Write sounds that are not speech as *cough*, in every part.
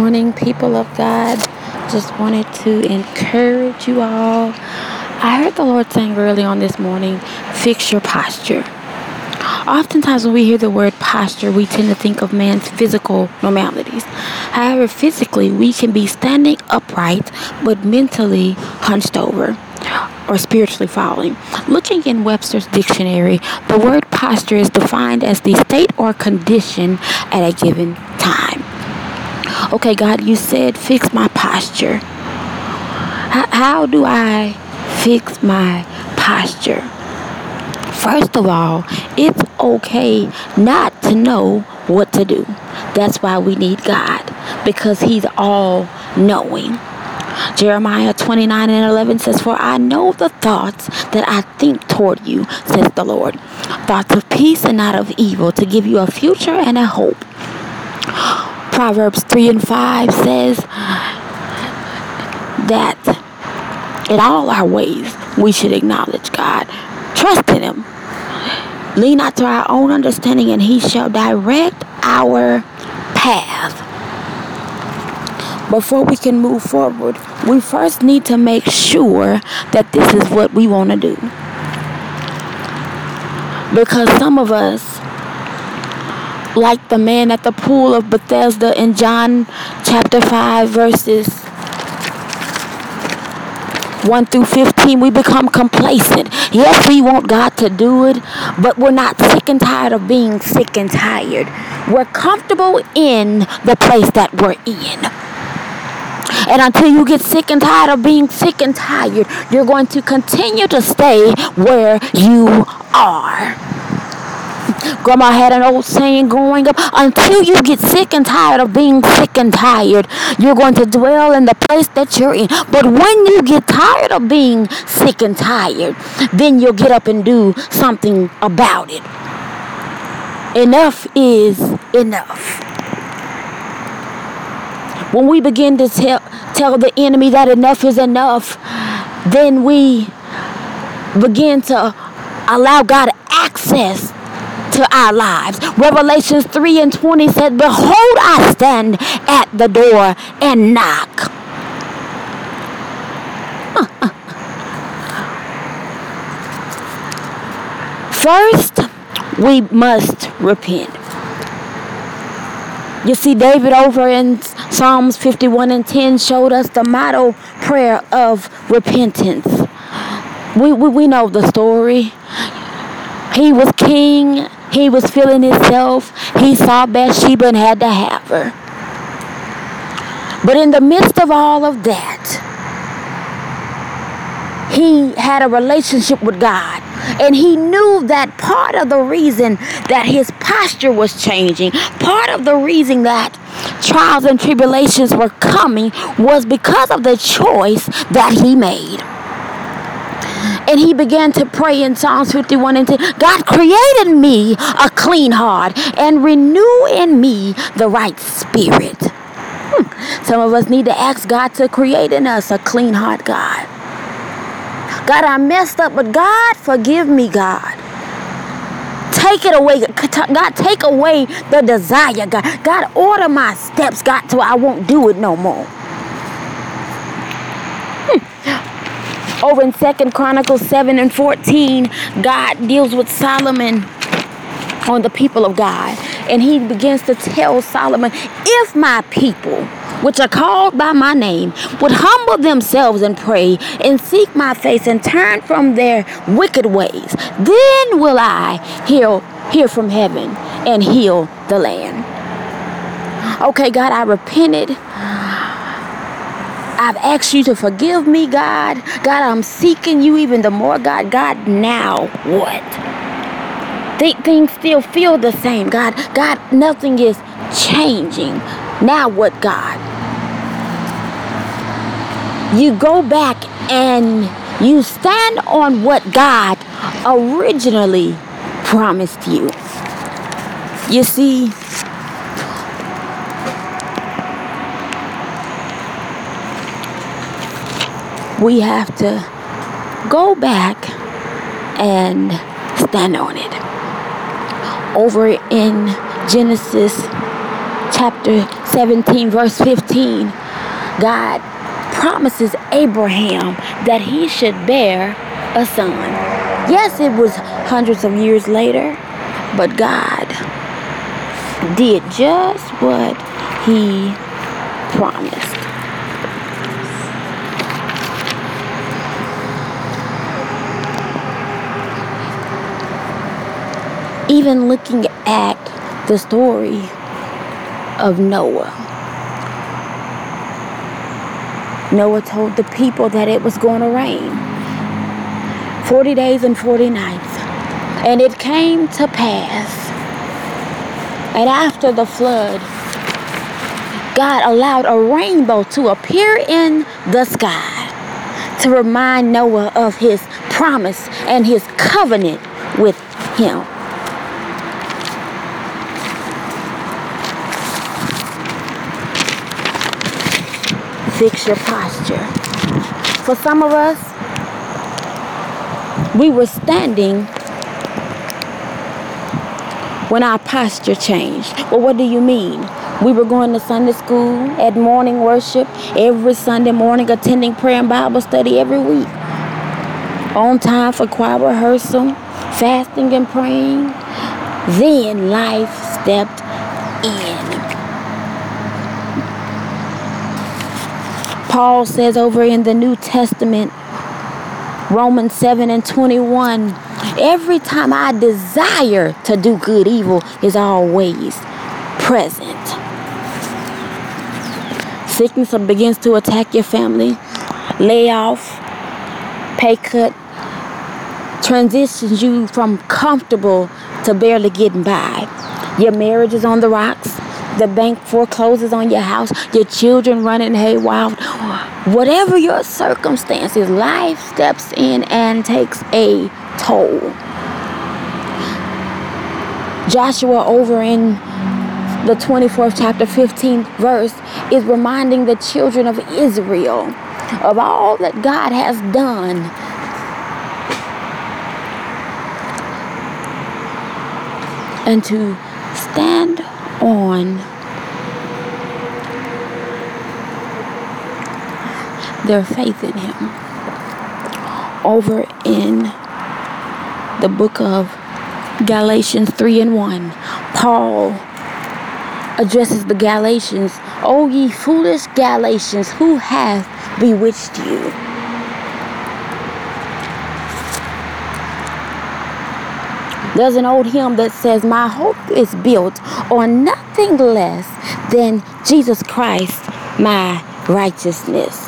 morning, people of God. Just wanted to encourage you all. I heard the Lord saying early on this morning, fix your posture. Oftentimes, when we hear the word posture, we tend to think of man's physical normalities. However, physically, we can be standing upright, but mentally hunched over or spiritually falling. Looking in Webster's dictionary, the word posture is defined as the state or condition at a given time. Okay, God, you said fix my posture. How, how do I fix my posture? First of all, it's okay not to know what to do. That's why we need God because He's all knowing. Jeremiah 29 and 11 says, For I know the thoughts that I think toward you, says the Lord. Thoughts of peace and not of evil, to give you a future and a hope. Proverbs 3 and 5 says that in all our ways we should acknowledge God, trust in Him, lean not to our own understanding, and He shall direct our path. Before we can move forward, we first need to make sure that this is what we want to do. Because some of us like the man at the pool of Bethesda in John chapter 5, verses 1 through 15, we become complacent. Yes, we want God to do it, but we're not sick and tired of being sick and tired. We're comfortable in the place that we're in. And until you get sick and tired of being sick and tired, you're going to continue to stay where you are. Grandma had an old saying growing up until you get sick and tired of being sick and tired, you're going to dwell in the place that you're in. But when you get tired of being sick and tired, then you'll get up and do something about it. Enough is enough. When we begin to tell, tell the enemy that enough is enough, then we begin to allow God access to our lives. Revelations 3 and 20 said, Behold, I stand at the door and knock. *laughs* First, we must repent. You see, David over in Psalms 51 and 10 showed us the motto prayer of repentance. We, we, we know the story. He was king he was feeling himself. He saw Bathsheba and had to have her. But in the midst of all of that, he had a relationship with God. And he knew that part of the reason that his posture was changing, part of the reason that trials and tribulations were coming was because of the choice that he made. And he began to pray in Psalms 51 and 10 God created me a clean heart and renew in me the right spirit. Hmm. Some of us need to ask God to create in us a clean heart, God. God, I messed up, but God, forgive me, God. Take it away. God, take away the desire, God. God, order my steps, God, so I won't do it no more. Over in second chronicles 7 and 14 god deals with solomon on the people of god. And he begins to tell solomon if my people which are called by my name would humble themselves and pray and seek my face and turn from their wicked ways then will i heal, hear from heaven and heal the land. Okay god i repented I've asked you to forgive me, God. God, I'm seeking you even the more, God. God, now what? Th- things still feel the same, God. God, nothing is changing. Now what, God? You go back and you stand on what God originally promised you. You see, we have to go back and stand on it. Over in Genesis chapter 17, verse 15, God promises Abraham that he should bear a son. Yes, it was hundreds of years later, but God did just what he promised. Even looking at the story of Noah. Noah told the people that it was going to rain 40 days and 40 nights. And it came to pass. And after the flood, God allowed a rainbow to appear in the sky to remind Noah of his promise and his covenant with him. Fix your posture. For some of us, we were standing when our posture changed. Well, what do you mean? We were going to Sunday school at morning worship every Sunday morning, attending prayer and Bible study every week. On time for choir rehearsal, fasting and praying. Then life stepped in. Paul says over in the New Testament, Romans 7 and 21, every time I desire to do good, evil is always present. Sickness begins to attack your family, layoff, pay cut, transitions you from comfortable to barely getting by. Your marriage is on the rocks the bank forecloses on your house, your children running haywire, whatever your circumstances, life steps in and takes a toll. Joshua over in the 24th chapter 15th verse is reminding the children of Israel of all that God has done and to stand on their faith in Him. Over in the book of Galatians 3 and 1, Paul addresses the Galatians, O ye foolish Galatians, who hath bewitched you? There's an old hymn that says, My hope is built on nothing less than Jesus Christ, my righteousness.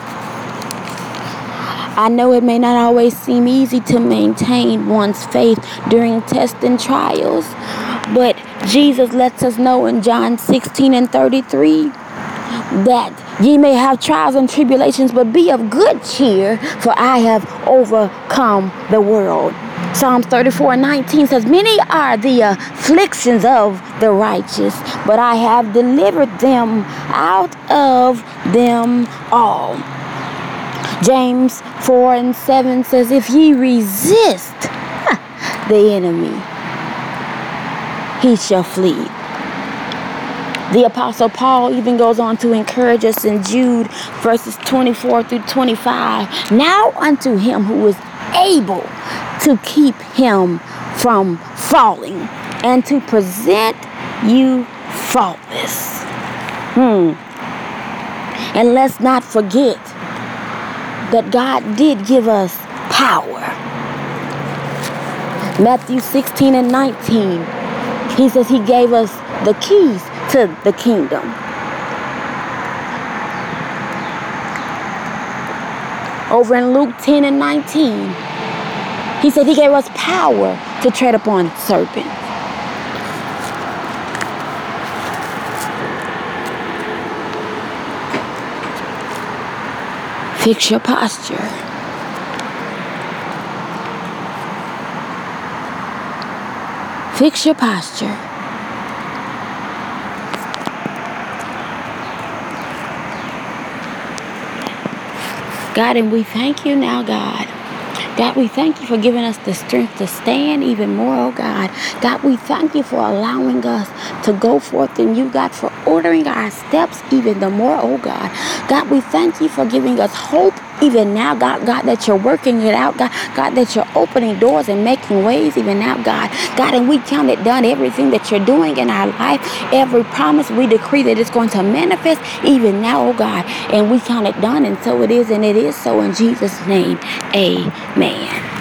I know it may not always seem easy to maintain one's faith during tests and trials, but Jesus lets us know in John 16 and 33 that ye may have trials and tribulations, but be of good cheer, for I have overcome the world. Psalms 34 and 19 says, Many are the afflictions of the righteous, but I have delivered them out of them all. James 4 and 7 says, If ye resist the enemy, he shall flee. The Apostle Paul even goes on to encourage us in Jude verses 24 through 25. Now unto him who is able to keep him from falling and to present you faultless. Hmm. And let's not forget that God did give us power. Matthew 16 and 19, he says he gave us the keys to the kingdom. Over in Luke 10 and 19, he said he gave us power to tread upon serpents. Fix your posture. Fix your posture. God, and we thank you now, God. God, we thank you for giving us the strength to stand even more, oh God. God, we thank you for allowing us to go forth in you, God, for ordering our steps even the more, oh God. God, we thank you for giving us hope even now, God, God, that you're working it out, God, God, that you're opening doors and making ways even now, God, God, and we count it done, everything that you're doing in our life, every promise we decree that it's going to manifest even now, oh God, and we count it done, and so it is, and it is so in Jesus' name, amen.